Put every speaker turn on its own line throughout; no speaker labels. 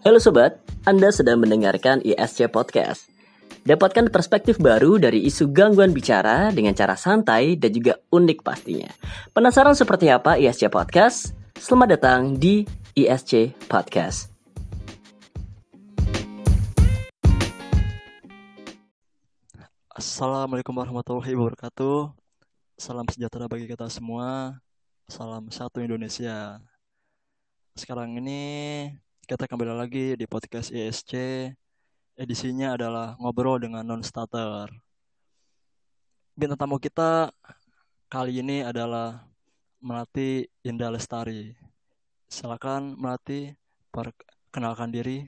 Halo sobat, Anda sedang mendengarkan ISC Podcast. Dapatkan perspektif baru dari isu gangguan bicara dengan cara santai dan juga unik pastinya. Penasaran seperti apa ISC Podcast? Selamat datang di ISC Podcast.
Assalamualaikum warahmatullahi wabarakatuh. Salam sejahtera bagi kita semua. Salam satu Indonesia. Sekarang ini kita kembali lagi di podcast ISC. Edisinya adalah ngobrol dengan non-starter. Bintang tamu kita kali ini adalah Melati Indah Lestari. Silakan Melati perkenalkan diri.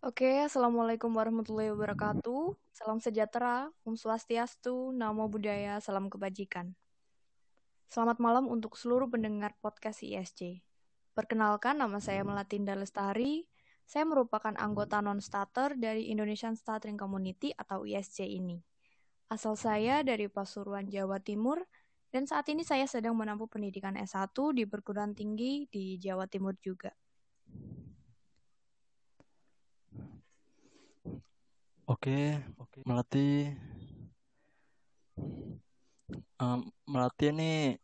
Oke, Assalamualaikum warahmatullahi wabarakatuh. Salam sejahtera, Om Swastiastu, Namo Buddhaya, Salam Kebajikan. Selamat malam untuk seluruh pendengar podcast ISC. Perkenalkan, nama saya Melatinda Lestari. Saya merupakan anggota non-starter dari Indonesian Stuttering Community atau ISC ini. Asal saya dari Pasuruan, Jawa Timur, dan saat ini saya sedang menempuh pendidikan S1 di perguruan tinggi di Jawa Timur juga.
Oke, oke. Melati um, Melati ini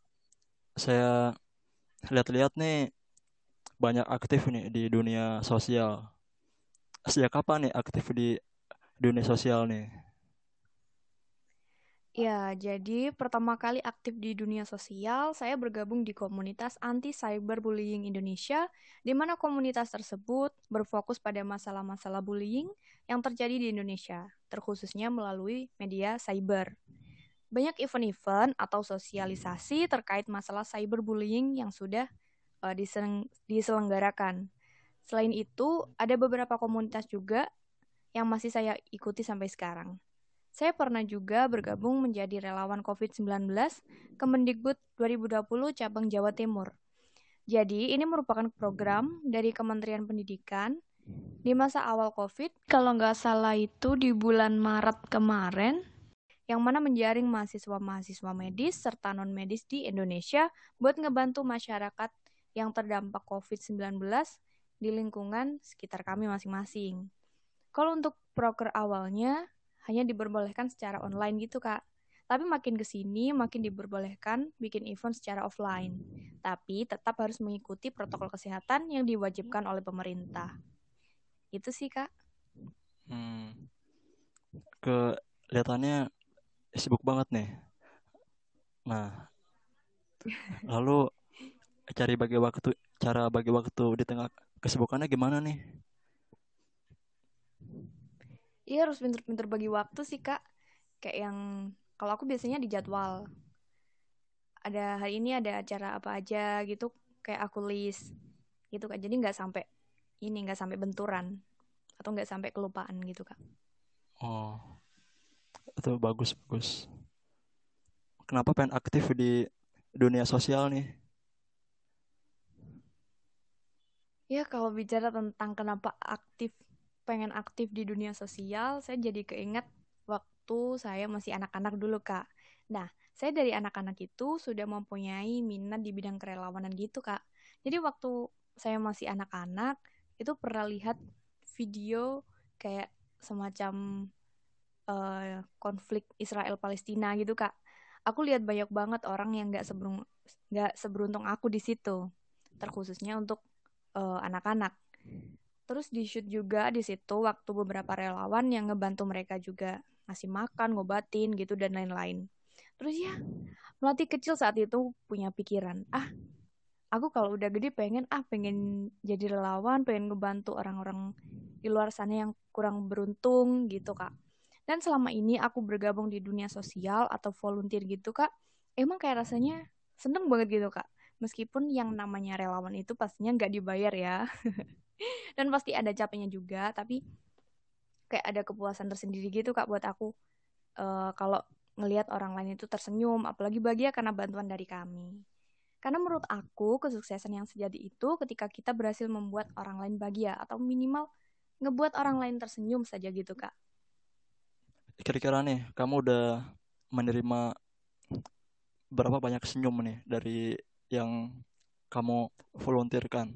saya lihat-lihat nih banyak aktif nih di dunia sosial. Sejak kapan nih aktif di dunia sosial nih?
Ya, jadi pertama kali aktif di dunia sosial, saya bergabung di komunitas anti cyberbullying Indonesia, di mana komunitas tersebut berfokus pada masalah-masalah bullying yang terjadi di Indonesia, terkhususnya melalui media cyber. Banyak event-event atau sosialisasi terkait masalah cyberbullying yang sudah uh, diselenggarakan. Selain itu, ada beberapa komunitas juga yang masih saya ikuti sampai sekarang. Saya pernah juga bergabung menjadi relawan COVID-19 Kemendikbud 2020 cabang Jawa Timur. Jadi, ini merupakan program dari Kementerian Pendidikan di masa awal COVID. Kalau nggak salah itu di bulan Maret kemarin, yang mana menjaring mahasiswa-mahasiswa medis serta non-medis di Indonesia buat ngebantu masyarakat yang terdampak COVID-19 di lingkungan sekitar kami masing-masing. Kalau untuk proker awalnya hanya diperbolehkan secara online gitu kak. Tapi makin ke sini makin diperbolehkan bikin event secara offline. Tapi tetap harus mengikuti protokol kesehatan yang diwajibkan oleh pemerintah. Itu sih kak.
Hmm. Kelihatannya sibuk banget nih. Nah, lalu cari bagi waktu cara bagi waktu di tengah kesibukannya gimana nih?
Iya harus pinter-pinter bagi waktu sih kak. Kayak yang kalau aku biasanya di jadwal. Ada hari ini ada acara apa aja gitu, kayak aku list gitu kak. Jadi nggak sampai ini nggak sampai benturan atau nggak sampai kelupaan gitu kak.
Oh, itu bagus bagus. Kenapa pengen aktif di dunia sosial nih?
Ya, kalau bicara tentang kenapa aktif, pengen aktif di dunia sosial, saya jadi keinget waktu saya masih anak-anak dulu, Kak. Nah, saya dari anak-anak itu sudah mempunyai minat di bidang kerelawanan gitu, Kak. Jadi waktu saya masih anak-anak, itu pernah lihat video kayak semacam uh, konflik Israel-Palestina gitu, Kak. Aku lihat banyak banget orang yang nggak seberuntung, nggak seberuntung aku di situ, terkhususnya untuk uh, anak-anak. Terus di shoot juga di situ waktu beberapa relawan yang ngebantu mereka juga ngasih makan, ngobatin gitu dan lain-lain. Terus ya, melatih kecil saat itu punya pikiran, ah, aku kalau udah gede pengen ah pengen jadi relawan, pengen ngebantu orang-orang di luar sana yang kurang beruntung gitu, Kak. Dan selama ini aku bergabung di dunia sosial atau volunteer gitu, Kak, emang kayak rasanya seneng banget gitu, Kak meskipun yang namanya relawan itu pastinya nggak dibayar ya. Dan pasti ada capeknya juga tapi kayak ada kepuasan tersendiri gitu kak buat aku. Uh, kalau ngelihat orang lain itu tersenyum apalagi bahagia karena bantuan dari kami. Karena menurut aku kesuksesan yang sejati itu ketika kita berhasil membuat orang lain bahagia atau minimal ngebuat orang lain tersenyum saja gitu kak.
Kira-kira nih kamu udah menerima berapa banyak senyum nih dari yang kamu volunteerkan?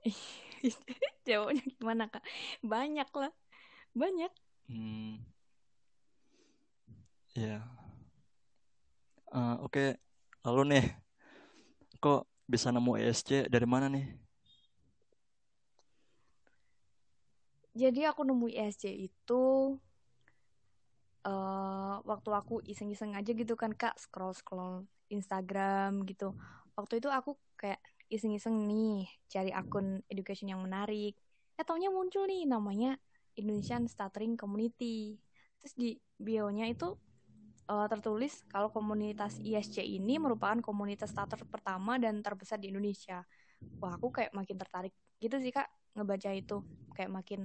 Jawabnya gimana kak? Banyak lah, banyak.
Hmm. Ya. Yeah. Uh, Oke, okay. lalu nih, kok bisa nemu ESC dari mana nih?
Jadi aku nemu ESC itu uh, waktu aku iseng-iseng aja gitu kan kak, scroll-scroll Instagram gitu. Waktu itu aku kayak iseng-iseng nih cari akun education yang menarik. Eh taunya muncul nih namanya Indonesian Stuttering Community. Terus di bio-nya itu uh, tertulis kalau komunitas ISC ini merupakan komunitas stutter pertama dan terbesar di Indonesia. Wah, aku kayak makin tertarik gitu sih Kak ngebaca itu. Kayak makin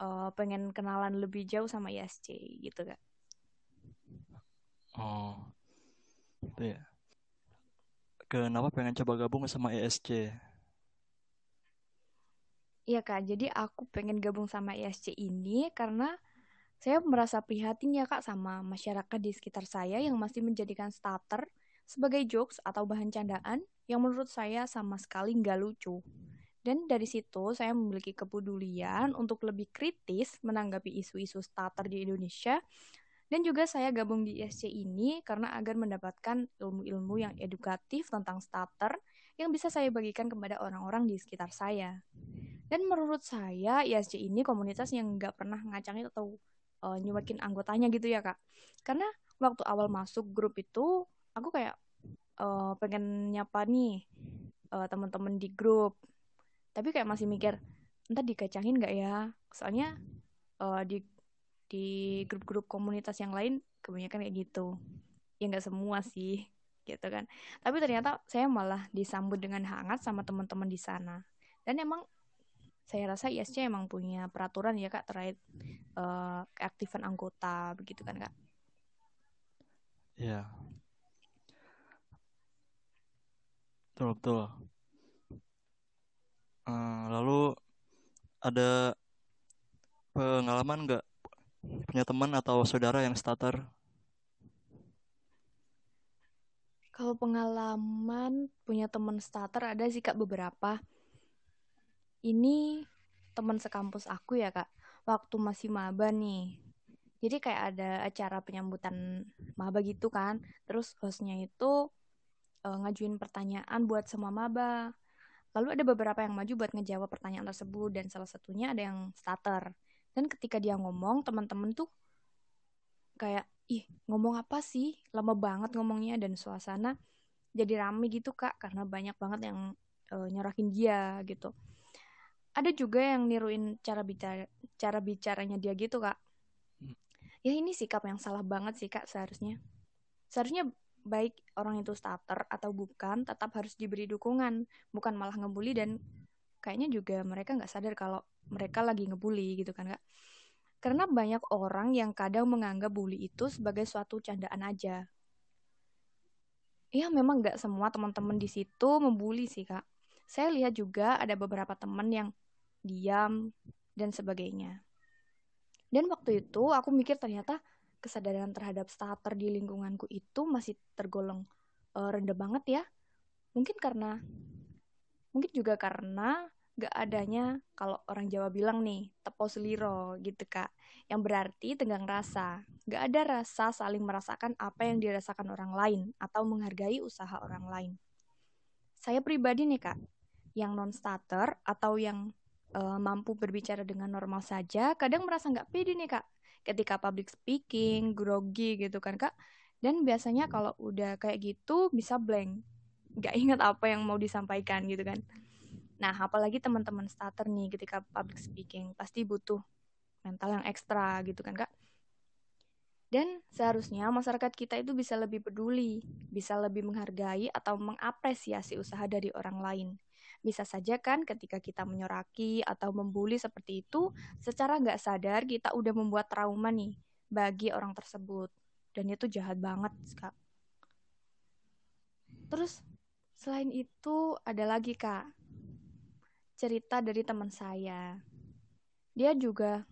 uh, pengen kenalan lebih jauh sama ISC gitu Kak.
Oh. Itu ya kenapa pengen coba gabung sama ESC?
Iya kak, jadi aku pengen gabung sama ESC ini karena saya merasa prihatin ya kak sama masyarakat di sekitar saya yang masih menjadikan starter sebagai jokes atau bahan candaan yang menurut saya sama sekali nggak lucu. Dan dari situ saya memiliki kepedulian untuk lebih kritis menanggapi isu-isu starter di Indonesia dan juga saya gabung di ISC ini karena agar mendapatkan ilmu-ilmu yang edukatif tentang starter yang bisa saya bagikan kepada orang-orang di sekitar saya. Dan menurut saya ISC ini komunitas yang nggak pernah ngacangin atau uh, nyuakin anggotanya gitu ya kak. Karena waktu awal masuk grup itu aku kayak uh, pengen nyapa nih uh, teman-teman di grup. Tapi kayak masih mikir, entar dikacangin nggak ya? Soalnya uh, di di grup-grup komunitas yang lain kebanyakan kayak gitu. Ya nggak semua sih gitu kan. Tapi ternyata saya malah disambut dengan hangat sama teman-teman di sana. Dan emang saya rasa ISC emang punya peraturan ya kak terkait uh, keaktifan anggota begitu kan kak?
Ya betul betul uh, lalu ada pengalaman nggak punya teman atau saudara yang starter?
Kalau pengalaman punya teman starter ada sih kak beberapa. Ini teman sekampus aku ya kak. Waktu masih maba nih. Jadi kayak ada acara penyambutan maba gitu kan. Terus hostnya itu uh, ngajuin pertanyaan buat semua maba. Lalu ada beberapa yang maju buat ngejawab pertanyaan tersebut dan salah satunya ada yang starter. Dan ketika dia ngomong teman-teman tuh kayak ih ngomong apa sih? Lama banget ngomongnya dan suasana jadi rame gitu kak karena banyak banget yang uh, nyorakin dia gitu. Ada juga yang niruin cara bicara cara bicaranya dia gitu kak. Hmm. ya ini sikap yang salah banget sih kak seharusnya. Seharusnya baik orang itu starter atau bukan tetap harus diberi dukungan bukan malah ngebully dan kayaknya juga mereka nggak sadar kalau mereka lagi ngebully gitu kan kak. Karena banyak orang yang kadang menganggap bully itu sebagai suatu candaan aja. Ya memang nggak semua teman-teman di situ membuli sih kak. Saya lihat juga ada beberapa teman yang diam dan sebagainya. Dan waktu itu aku mikir ternyata kesadaran terhadap starter di lingkunganku itu masih tergolong uh, rendah banget ya. Mungkin karena mungkin juga karena gak adanya kalau orang Jawa bilang nih tepo seliro gitu kak. Yang berarti tegang rasa. Gak ada rasa saling merasakan apa yang dirasakan orang lain atau menghargai usaha orang lain. Saya pribadi nih kak yang non starter atau yang uh, mampu berbicara dengan normal saja kadang merasa nggak pede nih kak ketika public speaking grogi gitu kan kak. Dan biasanya kalau udah kayak gitu bisa blank. Nggak ingat apa yang mau disampaikan gitu kan. Nah, apalagi teman-teman starter nih ketika public speaking pasti butuh mental yang ekstra gitu kan, Kak. Dan seharusnya masyarakat kita itu bisa lebih peduli, bisa lebih menghargai atau mengapresiasi usaha dari orang lain. Bisa saja kan ketika kita menyoraki atau membuli seperti itu, secara nggak sadar kita udah membuat trauma nih bagi orang tersebut. Dan itu jahat banget, Kak. Terus, selain itu ada lagi, Kak cerita dari teman saya. Dia juga,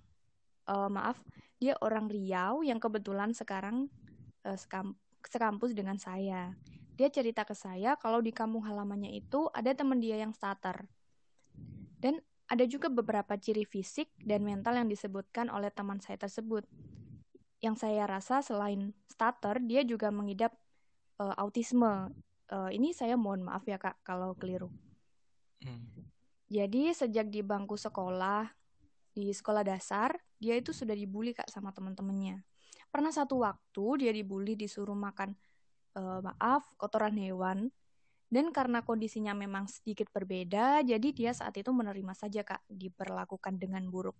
uh, maaf, dia orang Riau yang kebetulan sekarang uh, sekam sekampus dengan saya. Dia cerita ke saya kalau di kampung halamannya itu ada teman dia yang starter. Dan ada juga beberapa ciri fisik dan mental yang disebutkan oleh teman saya tersebut. Yang saya rasa selain starter, dia juga mengidap uh, autisme. Uh, ini saya mohon maaf ya kak kalau keliru. Hmm. Jadi sejak di bangku sekolah, di sekolah dasar, dia itu sudah dibully kak sama teman-temannya. Pernah satu waktu dia dibully disuruh makan uh, maaf kotoran hewan dan karena kondisinya memang sedikit berbeda, jadi dia saat itu menerima saja kak diperlakukan dengan buruk.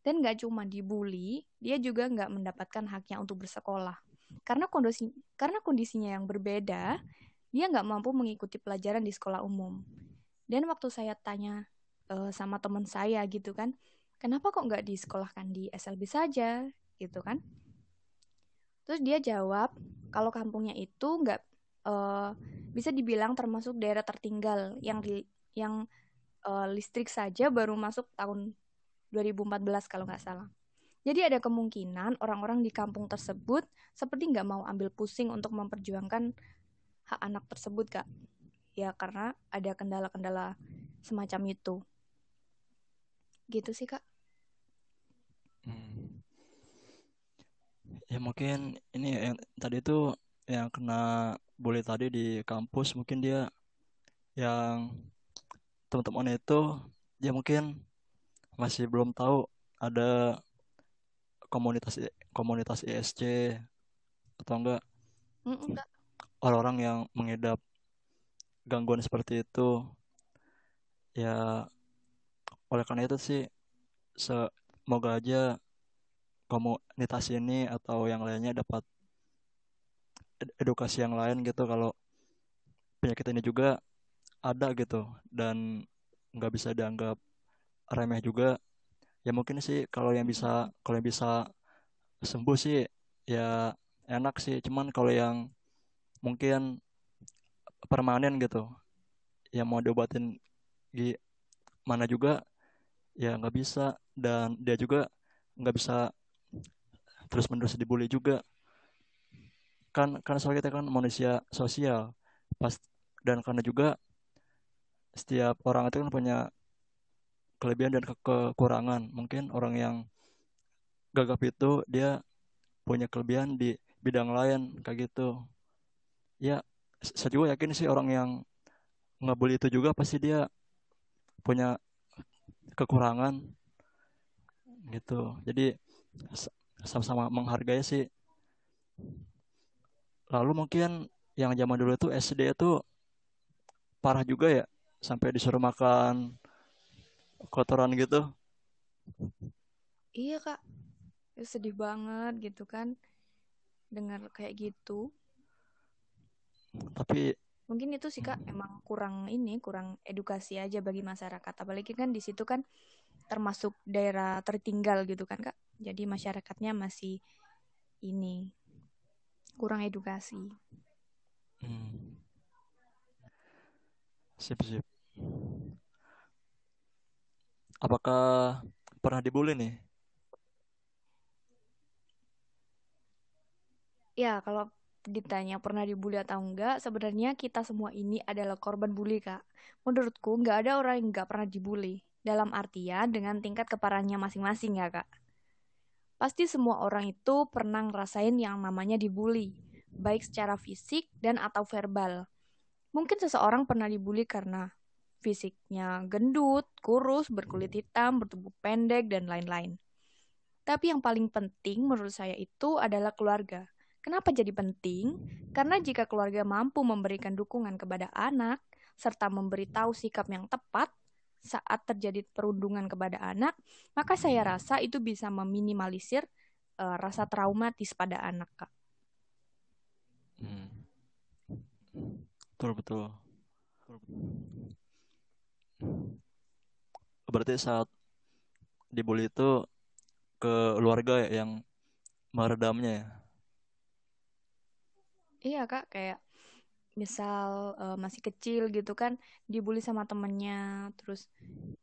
Dan gak cuma dibully, dia juga nggak mendapatkan haknya untuk bersekolah. Karena kondisi karena kondisinya yang berbeda, dia nggak mampu mengikuti pelajaran di sekolah umum. Dan waktu saya tanya uh, sama teman saya gitu kan, kenapa kok nggak disekolahkan di SLB saja gitu kan? Terus dia jawab kalau kampungnya itu nggak uh, bisa dibilang termasuk daerah tertinggal yang di yang uh, listrik saja baru masuk tahun 2014 kalau nggak salah. Jadi ada kemungkinan orang-orang di kampung tersebut seperti nggak mau ambil pusing untuk memperjuangkan hak anak tersebut kak. Ya karena ada kendala-kendala semacam itu. Gitu sih kak.
Hmm ya mungkin ini yang tadi itu yang kena bully tadi di kampus mungkin dia yang teman-teman itu dia mungkin masih belum tahu ada komunitas komunitas ISC atau enggak. Orang-orang yang mengidap gangguan seperti itu. Ya oleh karena itu sih semoga aja komunitas ini atau yang lainnya dapat edukasi yang lain gitu. Kalau penyakit ini juga ada gitu dan nggak bisa dianggap remeh juga ya mungkin sih kalau yang bisa kalau yang bisa sembuh sih ya enak sih. Cuman kalau yang mungkin permanen gitu yang mau diobatin di mana juga ya nggak bisa. Dan dia juga nggak bisa terus menerus dibully juga. Kan karena soal kita kan manusia sosial. Pas dan karena juga setiap orang itu kan punya kelebihan dan ke kekurangan. Mungkin orang yang gagap itu dia punya kelebihan di bidang lain kayak gitu. Ya saya juga yakin sih orang yang ngebully itu juga pasti dia punya kekurangan gitu. Jadi sama-sama menghargai sih. Lalu mungkin yang zaman dulu itu SD itu parah juga ya sampai disuruh makan kotoran gitu.
Iya kak. Sedih banget gitu kan dengar kayak gitu.
Tapi
mungkin itu sih kak emang kurang ini kurang edukasi aja bagi masyarakat. Apalagi kan di situ kan termasuk daerah tertinggal gitu kan kak jadi masyarakatnya masih ini kurang edukasi hmm.
sip sip apakah pernah dibully nih
ya kalau ditanya pernah dibully atau enggak, sebenarnya kita semua ini adalah korban bully, Kak. Menurutku, nggak ada orang yang nggak pernah dibully. Dalam artian dengan tingkat keparahannya masing-masing ya, Kak. Pasti semua orang itu pernah ngerasain yang namanya dibully, baik secara fisik dan atau verbal. Mungkin seseorang pernah dibully karena fisiknya gendut, kurus, berkulit hitam, bertubuh pendek, dan lain-lain. Tapi yang paling penting menurut saya itu adalah keluarga. Kenapa jadi penting? Karena jika keluarga mampu memberikan dukungan kepada anak, serta memberitahu sikap yang tepat, saat terjadi perundungan kepada anak, maka saya rasa itu bisa meminimalisir uh, rasa traumatis pada anak, Kak.
Hmm. Betul, betul. Berarti saat dibully itu ke keluarga ya yang meredamnya ya?
Iya, Kak, kayak misal uh, masih kecil gitu kan dibully sama temennya terus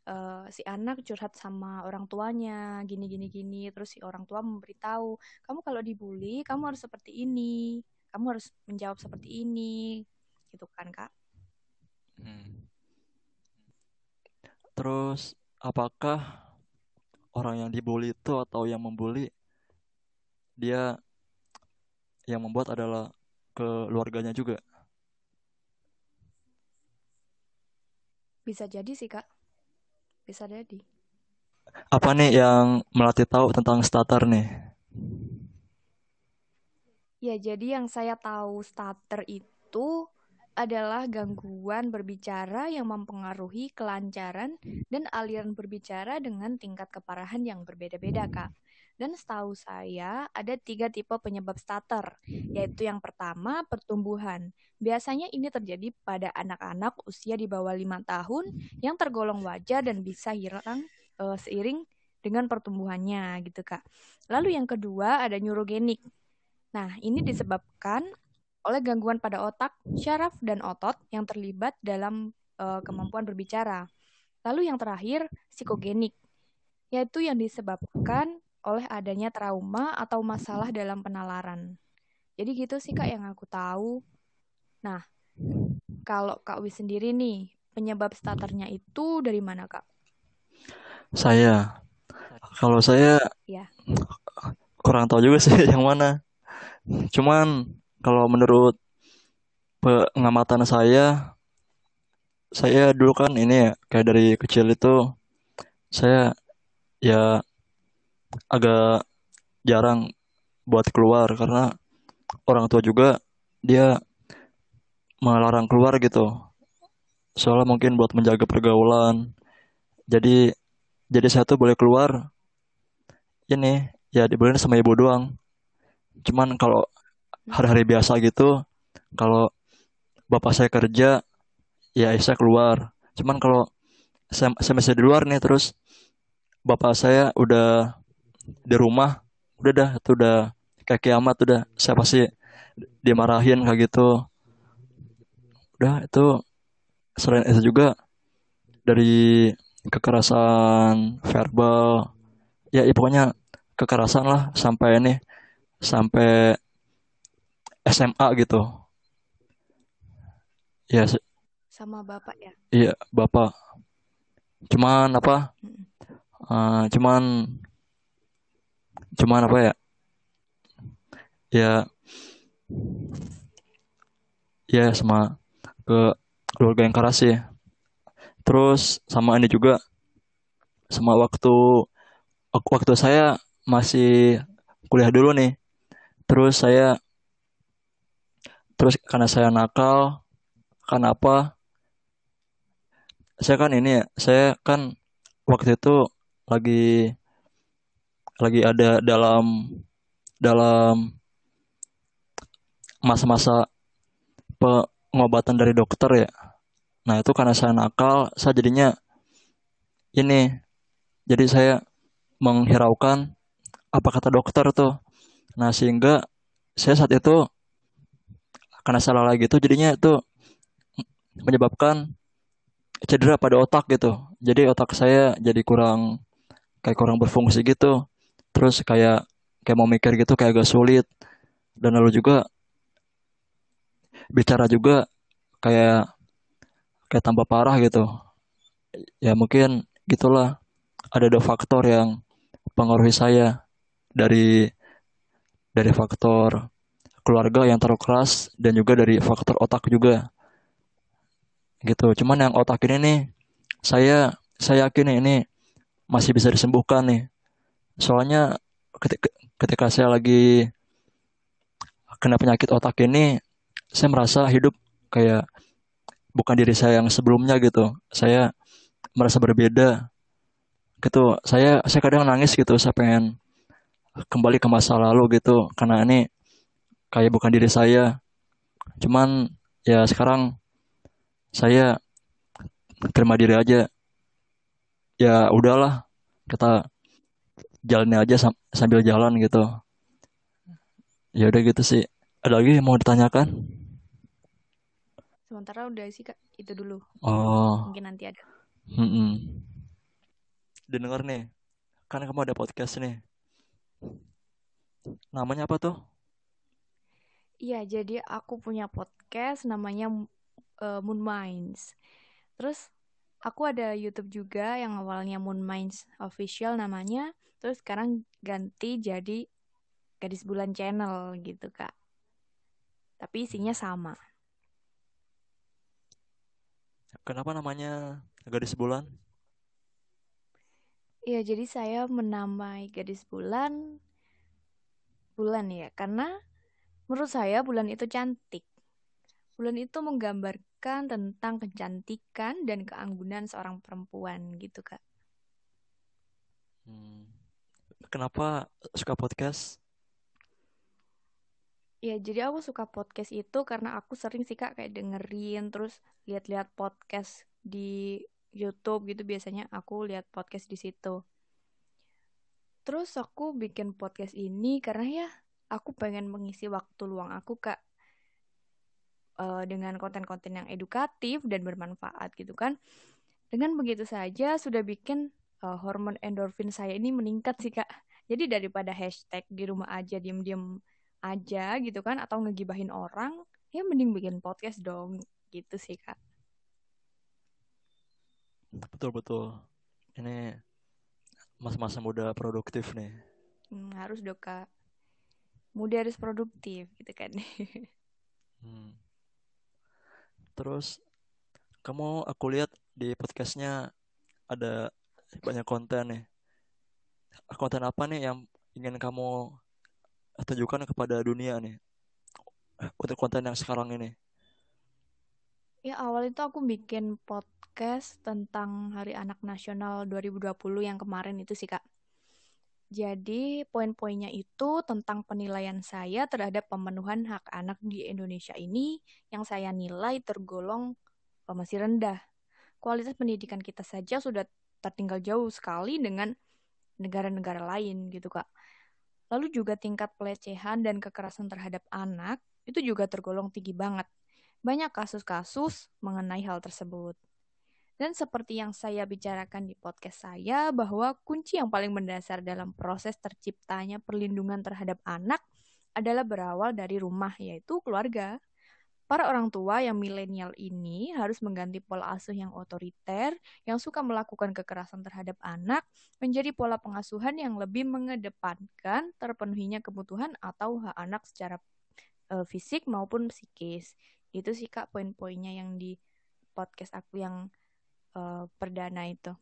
uh, si anak curhat sama orang tuanya gini gini gini terus si orang tua memberitahu kamu kalau dibully kamu harus seperti ini kamu harus menjawab seperti ini gitu kan kak
hmm. terus apakah orang yang dibully itu atau yang membuli dia yang membuat adalah keluarganya juga
Bisa jadi sih, Kak. Bisa jadi.
apa nih yang melatih tahu tentang starter nih
Ya, jadi yang saya tahu starter itu adalah gangguan berbicara yang mempengaruhi kelancaran dan aliran berbicara dengan tingkat keparahan yang berbeda-beda, Kak. Dan setahu saya ada tiga tipe penyebab starter, yaitu yang pertama pertumbuhan. Biasanya ini terjadi pada anak-anak usia di bawah lima tahun yang tergolong wajar dan bisa hilang uh, seiring dengan pertumbuhannya gitu kak. Lalu yang kedua ada neurogenik. Nah ini disebabkan oleh gangguan pada otak, syaraf dan otot yang terlibat dalam uh, kemampuan berbicara. Lalu yang terakhir psikogenik, yaitu yang disebabkan oleh adanya trauma atau masalah dalam penalaran. Jadi gitu sih kak yang aku tahu. Nah, kalau Kak Wi sendiri nih, penyebab starternya itu dari mana, Kak?
Saya. Kalau saya ya. kurang tahu juga sih yang mana. Cuman kalau menurut pengamatan saya, saya dulu kan ini ya kayak dari kecil itu saya ya agak jarang buat keluar karena orang tua juga dia melarang keluar gitu. Soalnya mungkin buat menjaga pergaulan. Jadi jadi saya tuh boleh keluar ini ya dibolehin sama ibu doang. Cuman kalau hari-hari biasa gitu kalau bapak saya kerja ya saya keluar. Cuman kalau saya, saya masih di luar nih terus bapak saya udah di rumah udah dah itu udah kayak kiamat udah saya pasti dimarahin kayak gitu. Udah itu selain itu juga dari kekerasan verbal ya, ya pokoknya kekerasan lah sampai ini sampai SMA gitu.
Ya sama bapak ya?
iya bapak. Cuman apa? Uh, cuman cuman apa ya? Ya ya sama ke keluarga yang keras sih. Terus sama ini juga sama waktu waktu saya masih kuliah dulu nih. Terus saya terus karena saya nakal karena apa? Saya kan ini ya saya kan waktu itu lagi lagi ada dalam dalam masa-masa pengobatan dari dokter ya. Nah itu karena saya nakal, saya jadinya ini, jadi saya menghiraukan apa kata dokter tuh. Nah sehingga saya saat itu karena salah lagi itu jadinya itu menyebabkan cedera pada otak gitu. Jadi otak saya jadi kurang kayak kurang berfungsi gitu. Terus kayak kayak mau mikir gitu kayak agak sulit. Dan lalu juga bicara juga kayak kayak tambah parah gitu. Ya mungkin gitulah. Ada dua faktor yang pengaruhi saya. Dari dari faktor keluarga yang terlalu keras dan juga dari faktor otak juga. Gitu. Cuman yang otak ini nih saya saya yakin ini masih bisa disembuhkan nih soalnya ketika, ketika saya lagi kena penyakit otak ini saya merasa hidup kayak bukan diri saya yang sebelumnya gitu. Saya merasa berbeda gitu. Saya saya kadang nangis gitu saya pengen kembali ke masa lalu gitu. Karena ini kayak bukan diri saya. Cuman ya sekarang saya terima diri aja. Ya udahlah kita jalannya aja sambil jalan gitu ya udah gitu sih ada lagi yang mau ditanyakan
Sementara udah sih kak itu dulu.
Oh.
Mungkin nanti ada.
Hmm. -mm. Dengar nih, kan kamu ada podcast nih. Namanya apa tuh?
Iya, jadi aku punya podcast namanya uh, Moon Minds. Terus aku ada YouTube juga yang awalnya Moon Minds Official namanya, terus sekarang ganti jadi Gadis Bulan Channel gitu kak. Tapi isinya sama.
Kenapa namanya Gadis Bulan?
Iya, jadi saya menamai Gadis Bulan bulan ya, karena menurut saya bulan itu cantik. Bulan itu menggambarkan tentang kecantikan dan keanggunan seorang perempuan gitu kak.
Hmm. Kenapa suka podcast?
Ya, jadi aku suka podcast itu karena aku sering sih kak kayak dengerin terus lihat-lihat podcast di YouTube gitu biasanya aku lihat podcast di situ. Terus aku bikin podcast ini karena ya aku pengen mengisi waktu luang aku kak uh, dengan konten-konten yang edukatif dan bermanfaat gitu kan. Dengan begitu saja sudah bikin uh, hormon endorfin saya ini meningkat sih kak. Jadi daripada hashtag di rumah aja diem-diem aja gitu kan atau ngegibahin orang ya mending bikin podcast dong. Gitu sih kak.
Betul betul. Ini masa-masa muda produktif nih.
Hmm, harus dong kak. Muda harus produktif gitu kan.
Hmm. terus kamu aku lihat di podcastnya ada banyak konten nih konten apa nih yang ingin kamu tunjukkan kepada dunia nih untuk konten yang sekarang ini?
Ya awal itu aku bikin podcast tentang Hari Anak Nasional 2020 yang kemarin itu sih kak. Jadi poin-poinnya itu tentang penilaian saya terhadap pemenuhan hak anak di Indonesia ini yang saya nilai tergolong masih rendah. Kualitas pendidikan kita saja sudah tertinggal jauh sekali dengan negara-negara lain gitu kak. Lalu juga tingkat pelecehan dan kekerasan terhadap anak itu juga tergolong tinggi banget. Banyak kasus-kasus mengenai hal tersebut. Dan seperti yang saya bicarakan di podcast saya, bahwa kunci yang paling mendasar dalam proses terciptanya perlindungan terhadap anak adalah berawal dari rumah, yaitu keluarga. Para orang tua yang milenial ini harus mengganti pola asuh yang otoriter, yang suka melakukan kekerasan terhadap anak, menjadi pola pengasuhan yang lebih mengedepankan terpenuhinya kebutuhan atau hak anak secara uh, fisik maupun psikis. Itu sih Kak poin-poinnya yang di podcast aku yang uh, perdana itu.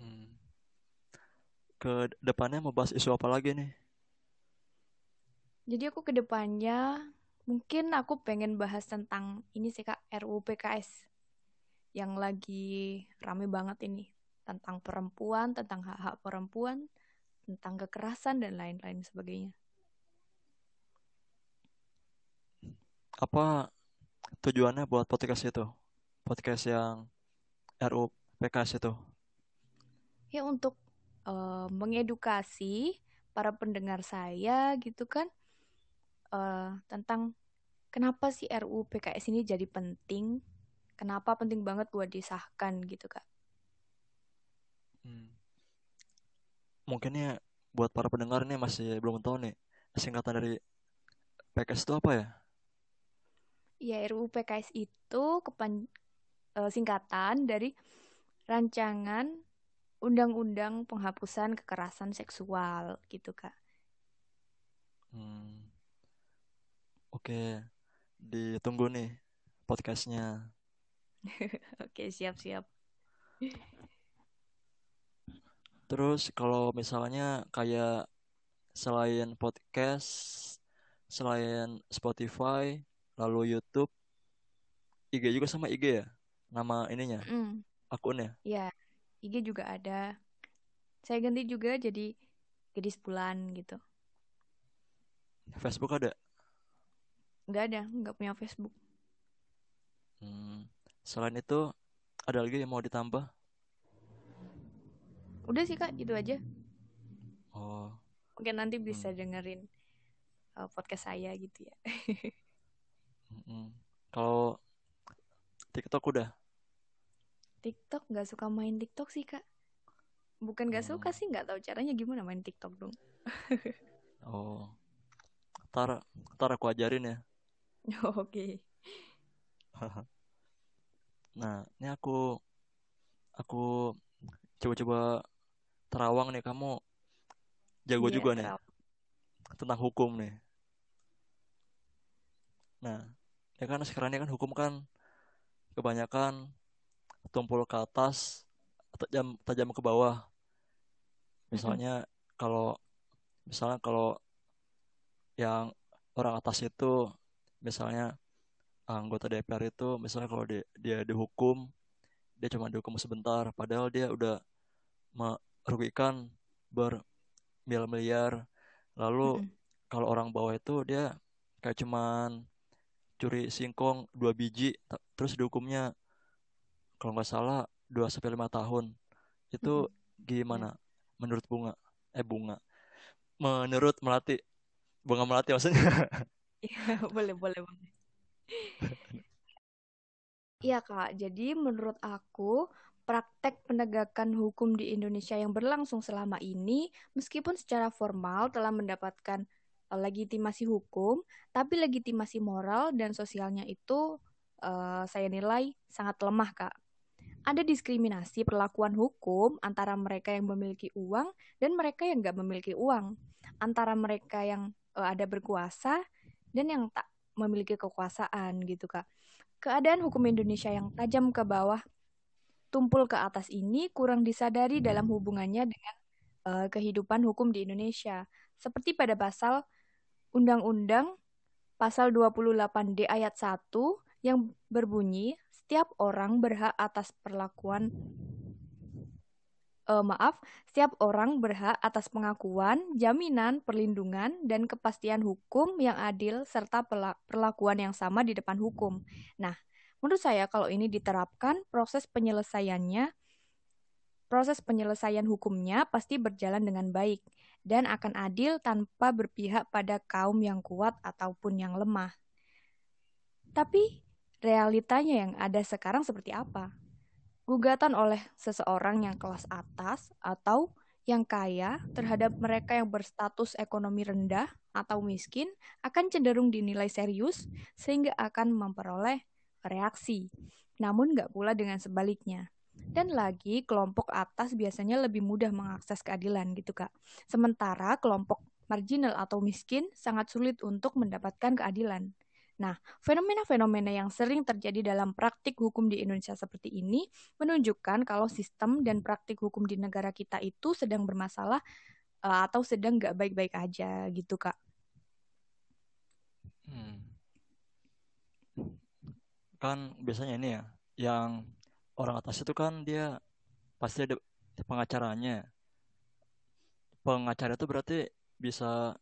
Hmm. Ke depannya mau bahas isu apa lagi nih?
Jadi aku ke depannya Mungkin aku pengen bahas tentang ini sih Kak, RUU PKS yang lagi rame banget ini tentang perempuan, tentang hak-hak perempuan, tentang kekerasan dan lain-lain sebagainya.
Apa tujuannya buat podcast itu? Podcast yang RUU PKS itu?
Ya untuk uh, mengedukasi para pendengar saya gitu kan uh, tentang kenapa sih RUU PKS ini jadi penting? Kenapa penting banget buat disahkan gitu kak?
Hmm. Mungkin ya buat para pendengar nih masih belum tahu nih singkatan dari PKS itu apa ya?
Ya RUU PKS itu kepan uh, singkatan dari rancangan undang-undang penghapusan kekerasan seksual gitu kak.
Hmm. Oke, ditunggu nih podcastnya.
Oke, siap-siap.
Terus kalau misalnya kayak selain podcast, selain Spotify, lalu YouTube, IG juga sama IG ya? Nama ininya? Mm. Akunnya?
Iya, IG juga ada. Saya ganti juga jadi Gadis Bulan gitu.
Facebook ada?
Nggak ada nggak punya Facebook
hmm. selain itu ada lagi yang mau ditambah
udah sih kak itu aja
oh
mungkin nanti bisa hmm. dengerin uh, podcast saya gitu ya
hmm. kalau TikTok udah
TikTok nggak suka main TikTok sih kak bukan nggak hmm. suka sih nggak tahu caranya gimana main TikTok dong
oh tar tar aku ajarin ya
Oke. Okay.
Nah, ini aku aku coba-coba terawang nih kamu jago
Iya,
juga nih
terawang.
tentang hukum nih. Nah, ya kan sekarang ini kan hukum kan kebanyakan tumpul ke atas, tajam tajam ke bawah. Misalnya kalau misalnya kalau yang orang atas itu misalnya anggota DPR itu misalnya kalau dia, dia dihukum dia cuma dihukum sebentar padahal dia udah merugikan bermiliar-miliar. Lalu
Mm-mm.
kalau orang bawah itu dia kayak cuman curi singkong dua biji terus dihukumnya. Kalau nggak salah 2 sampai lima tahun. Itu
Mm-mm.
gimana menurut bunga? Eh bunga. Menurut melati. Bunga melati maksudnya
Iya, boleh, boleh, boleh. Iya, Kak. Jadi menurut aku, praktek penegakan hukum di Indonesia yang berlangsung selama ini, meskipun secara formal telah mendapatkan eh, legitimasi hukum, tapi legitimasi moral dan sosialnya itu eh, saya nilai sangat lemah, Kak. Ada diskriminasi perlakuan hukum antara mereka yang memiliki uang dan mereka yang nggak memiliki uang, antara mereka yang eh, ada berkuasa dan yang tak memiliki kekuasaan gitu, Kak. Keadaan hukum Indonesia yang tajam ke bawah, tumpul ke atas ini kurang disadari dalam hubungannya dengan eh, kehidupan hukum di Indonesia. Seperti pada pasal Undang-Undang pasal 28D ayat 1 yang berbunyi setiap orang berhak atas perlakuan eh, maaf, setiap orang berhak atas pengakuan, jaminan, perlindungan, dan kepastian hukum yang adil serta perlakuan yang sama di depan hukum. Nah, menurut saya kalau ini diterapkan, proses penyelesaiannya, proses penyelesaian hukumnya pasti berjalan dengan baik dan akan adil tanpa berpihak pada kaum yang kuat ataupun yang lemah. Tapi realitanya yang ada sekarang seperti apa? Gugatan oleh seseorang yang kelas atas atau yang kaya terhadap mereka yang berstatus ekonomi rendah atau miskin akan cenderung dinilai serius sehingga akan memperoleh reaksi. Namun nggak pula dengan sebaliknya. Dan lagi kelompok atas biasanya lebih mudah mengakses keadilan gitu kak. Sementara kelompok marginal atau miskin sangat sulit untuk mendapatkan keadilan. Nah, fenomena-fenomena yang sering terjadi dalam praktik hukum di Indonesia seperti ini menunjukkan kalau sistem dan praktik hukum di negara kita itu sedang bermasalah uh, atau sedang nggak baik-baik aja gitu kak.
Hmm. Kan biasanya ini ya, yang orang atas itu kan dia pasti ada pengacaranya. Pengacara itu berarti bisa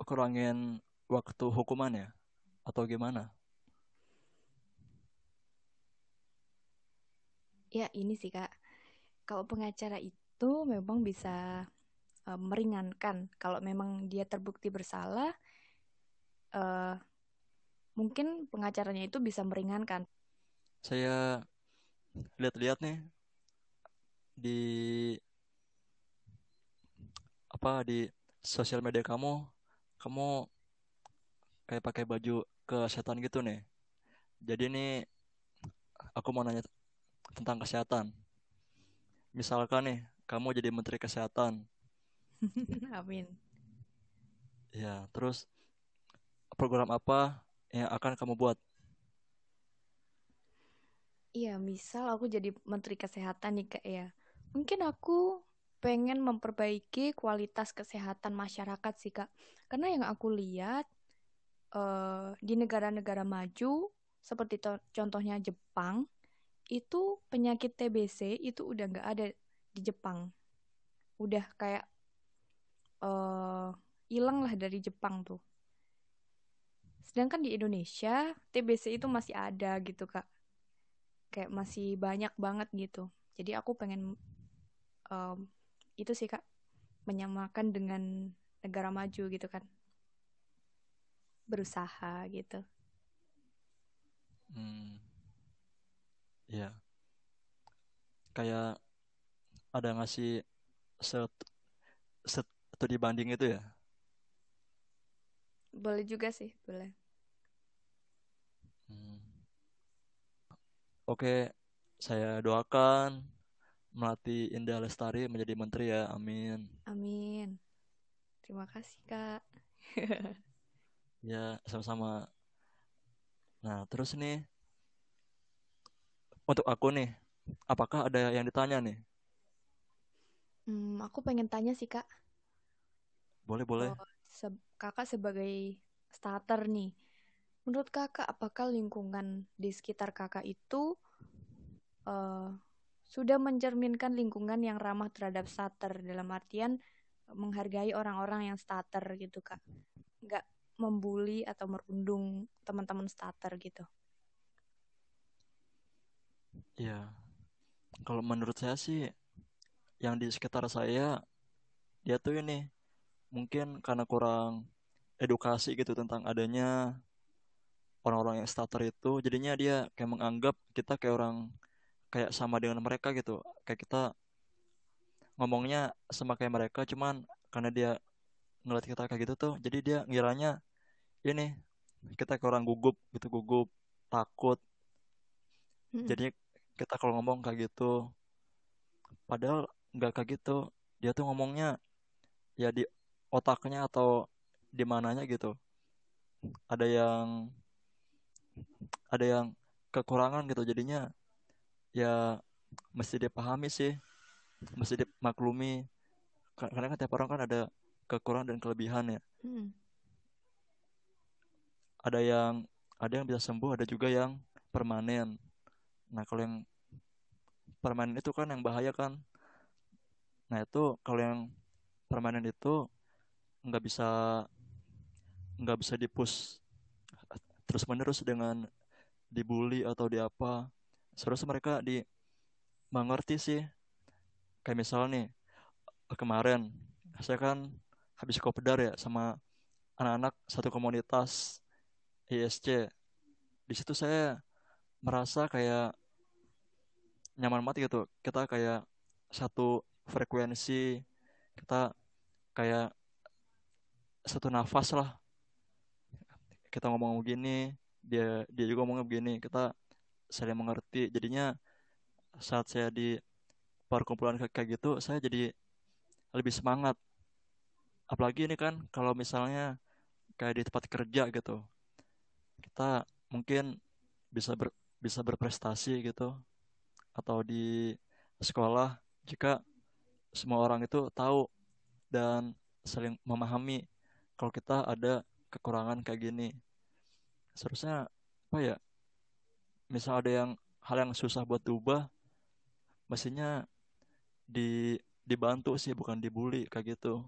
kurangin waktu hukuman ya? Atau gimana?
Ya ini sih kak, kalau pengacara itu memang bisa uh, meringankan. Kalau memang dia terbukti bersalah, uh, mungkin pengacaranya itu bisa meringankan.
Saya lihat-lihat nih di apa di sosial media kamu, kamu kayak pakai baju kesehatan gitu nih. Jadi nih aku mau nanya tentang kesehatan. Misalkan nih kamu jadi menteri kesehatan,
Amin.
ya terus program apa yang akan kamu buat?
Iya, misal aku jadi menteri kesehatan nih kak ya. Mungkin aku pengen memperbaiki kualitas kesehatan masyarakat sih kak. Karena yang aku lihat uh, di negara-negara maju seperti contohnya Jepang itu penyakit TBC itu udah nggak ada di Jepang. Udah kayak hilang uh, lah dari Jepang tuh. Sedangkan di Indonesia TBC itu masih ada gitu kak. Kayak masih banyak banget gitu. Jadi aku pengen um, itu sih kak menyamakan dengan negara maju gitu kan berusaha gitu.
Hmm. Ya. Kayak ada ngasih set, set atau dibanding itu ya?
Boleh juga sih, boleh.
Hmm. Oke, saya doakan Melati Indah Lestari menjadi menteri ya. Amin.
Amin. Terima kasih, Kak.
ya, sama-sama. Nah, terus nih untuk aku nih, apakah ada yang ditanya nih?
Hmm, aku pengen tanya sih, Kak.
Boleh, boleh.
Oh, se kakak sebagai starter nih, menurut kakak apakah lingkungan di sekitar kakak itu uh, sudah mencerminkan lingkungan yang ramah terhadap starter dalam artian menghargai orang-orang yang starter gitu kak, nggak membuli atau merundung teman-teman starter gitu.
Ya, kalau menurut saya sih yang di sekitar saya dia tuh ini mungkin karena kurang edukasi gitu tentang adanya orang-orang yang starter itu jadinya dia kayak menganggap kita kayak orang kayak sama dengan mereka gitu kayak kita ngomongnya sama kayak mereka cuman karena dia ngeliat kita kayak gitu tuh jadi dia ngiranya ini kita kayak orang gugup gitu gugup takut. Hmm. jadi kita kalau ngomong kayak gitu padahal nggak kayak gitu. Dia tuh ngomongnya ya di otaknya atau di mananya gitu. Ada yang ada yang kekurangan gitu jadinya ya mesti dipahami sih mesti dimaklumi. Karena kan tiap orang kan ada kekurangan dan kelebihan ya. Hmm. ada yang ada yang bisa sembuh ada juga yang permanen. Nah kalau yang permanen itu kan yang bahaya kan. Nah itu kalau yang permanen itu nggak bisa nggak bisa dipus terus menerus dengan dibully atau di apa seharusnya mereka di mengerti sih. Kayak misalnya nih kemarin saya kan habis kopdar ya sama anak-anak satu komunitas ISC di situ saya merasa kayak nyaman mati gitu. Kita kayak satu frekuensi kita kayak satu nafas lah. Kita ngomong begini dia dia juga ngomongnya begini kita saling mengerti. Jadinya saat saya di perkumpulan kayak gitu saya jadi lebih semangat apalagi ini kan kalau misalnya kayak di tempat kerja gitu kita mungkin bisa ber, bisa berprestasi gitu atau di sekolah jika semua orang itu tahu dan saling memahami kalau kita ada kekurangan kayak gini. Seharusnya apa ya misal ada yang hal yang susah buat diubah mestinya di dibantu sih bukan dibully kayak gitu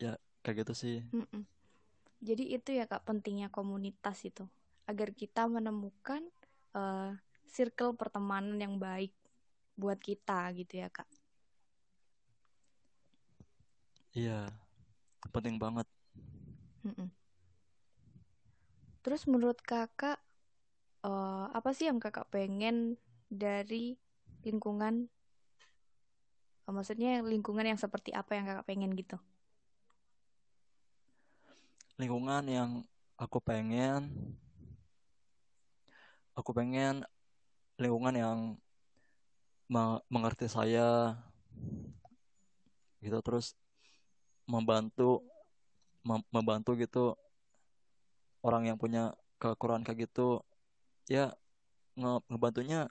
ya kayak gitu sih
Mm-mm. jadi itu ya kak pentingnya komunitas itu agar kita menemukan uh, circle pertemanan yang baik buat kita gitu ya kak
Iya, penting banget.
Mm-mm. Terus menurut kakak, uh, apa sih yang kakak pengen dari lingkungan? Uh, maksudnya lingkungan yang seperti apa yang kakak pengen gitu?
Lingkungan yang aku pengen, aku pengen lingkungan yang mengerti saya, gitu terus membantu mem membantu gitu orang yang punya kekurangan kayak gitu. Ya nge ngebantunya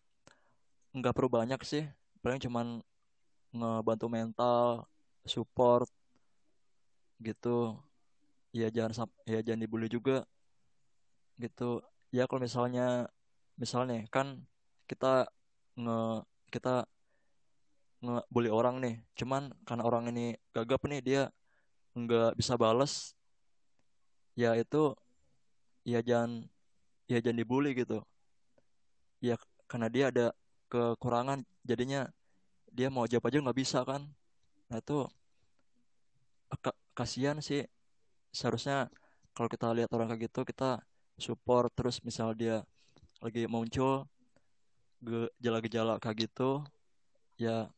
nggak perlu banyak sih. Paling cuman ngebantu mental support gitu ya jangan ya jangan dibully juga gitu. Ya kalau misalnya misalnya kan kita nge kita ngebully orang nih cuman karena orang ini gagap nih dia nggak bisa bales ya itu ya jangan ya jangan dibully gitu. Ya karena dia ada kekurangan jadinya dia mau jawab aja nggak bisa kan. Nah itu kasihan sih seharusnya kalau kita lihat orang kayak gitu kita support. Terus misal dia lagi muncul gejala-gejala kayak gitu ya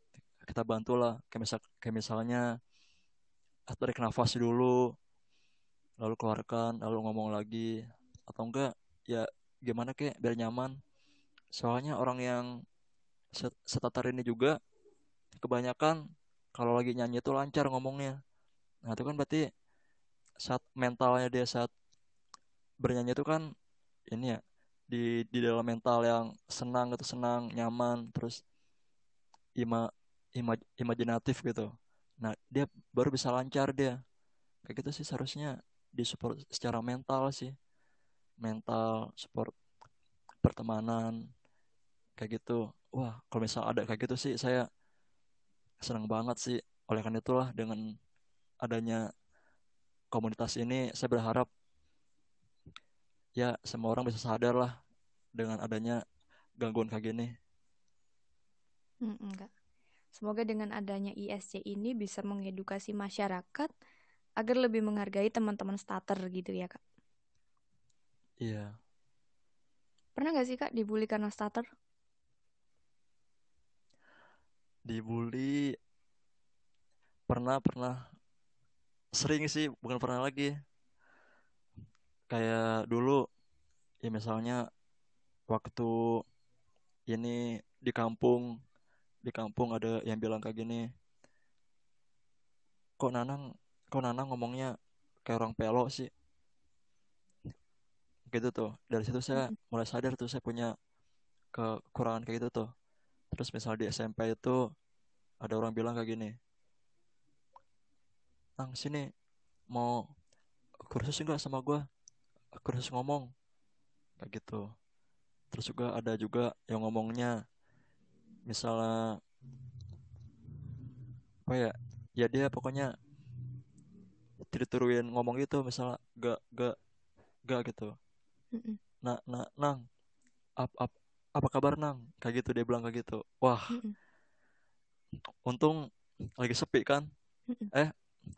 kita bantulah. Kayak misal kayak misalnya tarik nafas dulu lalu keluarkan lalu ngomong lagi. Atau enggak ya gimana kek biar nyaman. Soalnya orang yang setatar ini juga kebanyakan kalau lagi nyanyi itu lancar ngomongnya. Nah itu kan berarti saat mentalnya dia saat bernyanyi itu kan ini ya di di dalam mental yang senang gitu senang nyaman terus ima, ima imajinatif gitu. Nah dia baru bisa lancar dia. Kayak gitu sih seharusnya di support secara mental sih. Mental support pertemanan kayak gitu. Wah kalau misal ada kayak gitu sih saya senang banget sih. Oleh karena itulah dengan adanya komunitas ini saya berharap ya semua orang bisa sadar lah dengan adanya gangguan kayak gini
Hmm, enggak. Semoga dengan adanya ISC ini bisa mengedukasi masyarakat agar lebih menghargai teman-teman starter gitu ya, Kak.
Iya.
Pernah nggak sih, Kak, dibully karena starter?
Dibully pernah, pernah. Sering sih, bukan pernah lagi. Kayak dulu, ya misalnya waktu ini di kampung di kampung ada yang bilang kayak gini kok Nanang kok Nanang ngomongnya kayak orang pelo sih? Gitu tuh. Dari situ saya mulai sadar tuh saya punya kekurangan kayak gitu tuh. Terus misal di SMP itu ada orang bilang kayak gini Nang sini. Mau kursus enggak sama gue kursus ngomong. Kayak gitu. Terus juga ada juga yang ngomongnya. Misalnya apa ya? Ya dia pokoknya dituruin ngomong gitu misalnya gak gak gak gitu. Nah nah nang ap, ap, apa kabar nang? Kayak gitu dia bilang kayak gitu. Wah. Untung lagi sepi kan? Eh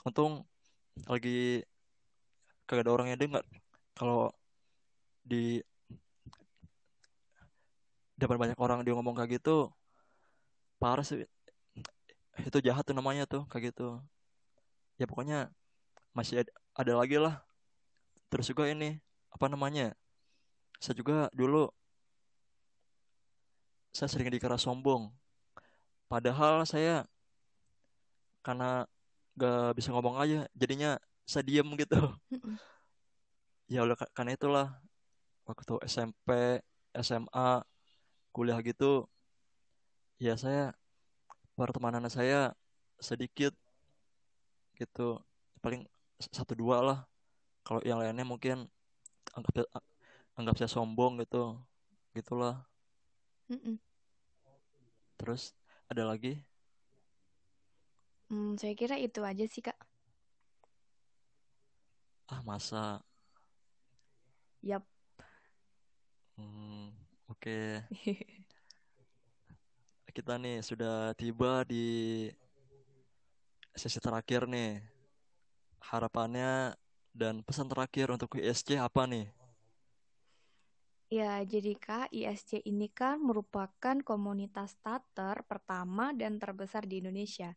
untung lagi kagak ada orang yang dengar kalau di depan banyak orang dia ngomong kayak gitu parah sih. Itu jahat tuh namanya tuh kayak gitu. Ya pokoknya masih ada, ada lagi lah. Terus juga ini apa namanya saya juga dulu saya sering dikira sombong. Padahal saya karena gak bisa ngomong aja jadinya saya diem gitu ya udah karena itulah waktu SMP SMA kuliah gitu ya saya pertemanan saya sedikit gitu paling satu dua lah. Kalau yang lainnya mungkin anggap anggap saya sombong gitu gitulah.
Mm -mm.
terus ada lagi
hmm, saya kira itu aja sih kak
ah masa
yap
hmm, oke okay. kita nih sudah tiba di sesi terakhir nih. Harapannya dan pesan terakhir untuk ISC apa nih?
Ya, jadi Kak, ISC ini kan merupakan komunitas starter pertama dan terbesar di Indonesia.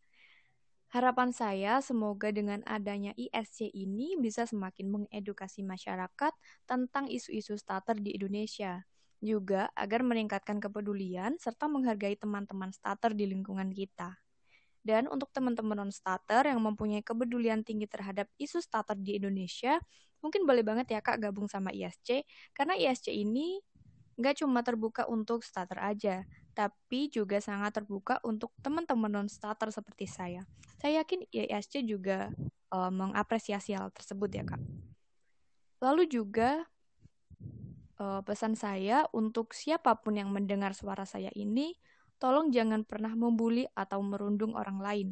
Harapan saya semoga dengan adanya ISC ini bisa semakin mengedukasi masyarakat tentang isu-isu starter di Indonesia juga agar meningkatkan kepedulian serta menghargai teman-teman starter di lingkungan kita. Dan untuk teman-teman non-starter yang mempunyai kepedulian tinggi terhadap isu starter di Indonesia, mungkin boleh banget ya Kak gabung sama ISC, karena ISC ini nggak cuma terbuka untuk starter aja, tapi juga sangat terbuka untuk teman-teman non-starter seperti saya. Saya yakin ISC juga uh, mengapresiasi hal tersebut ya Kak. Lalu juga uh, pesan saya untuk siapa pun yang mendengar suara saya ini, tolong jangan pernah membuli atau merundung orang lain.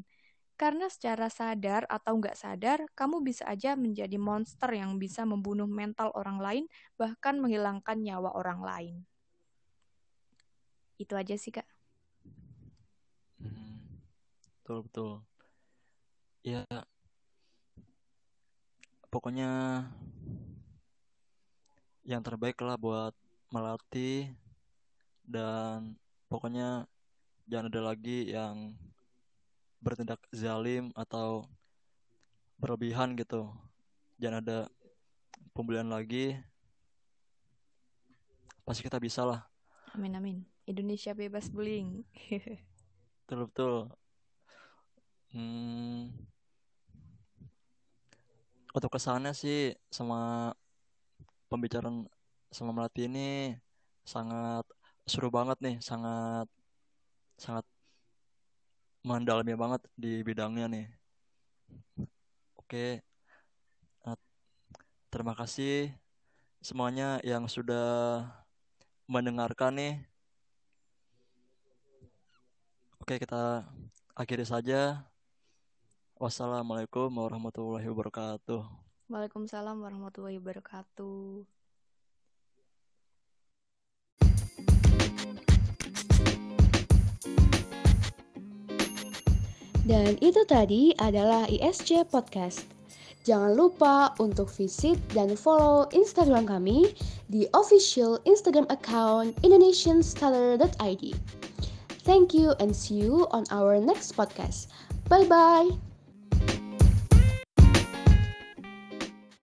Karena secara sadar atau nggak sadar, kamu bisa aja menjadi monster yang bisa membunuh mental orang lain, bahkan menghilangkan nyawa orang lain. Itu aja sih, Kak.
Hmm, betul, betul. Ya, pokoknya yang terbaik lah buat melatih dan pokoknya jangan ada lagi yang bertindak zalim atau berlebihan gitu jangan ada pembelian lagi pasti kita bisa lah
Amin amin. Indonesia bebas bullying.
betul betul. Hmm, untuk kesannya sih sama pembicaraan sama Melati ini sangat seru banget nih sangat sangat mendalami banget di bidangnya nih. Oke. Nah, terima kasih semuanya yang sudah mendengarkan nih oke kita akhiri saja wassalamualaikum warahmatullahi wabarakatuh
Waalaikumsalam warahmatullahi wabarakatuh.
Dan itu tadi adalah ISC Podcast. Jangan lupa untuk visit dan follow Instagram kami di official Instagram account indonesianscholar.id. Thank you and see you on our next podcast. Bye bye.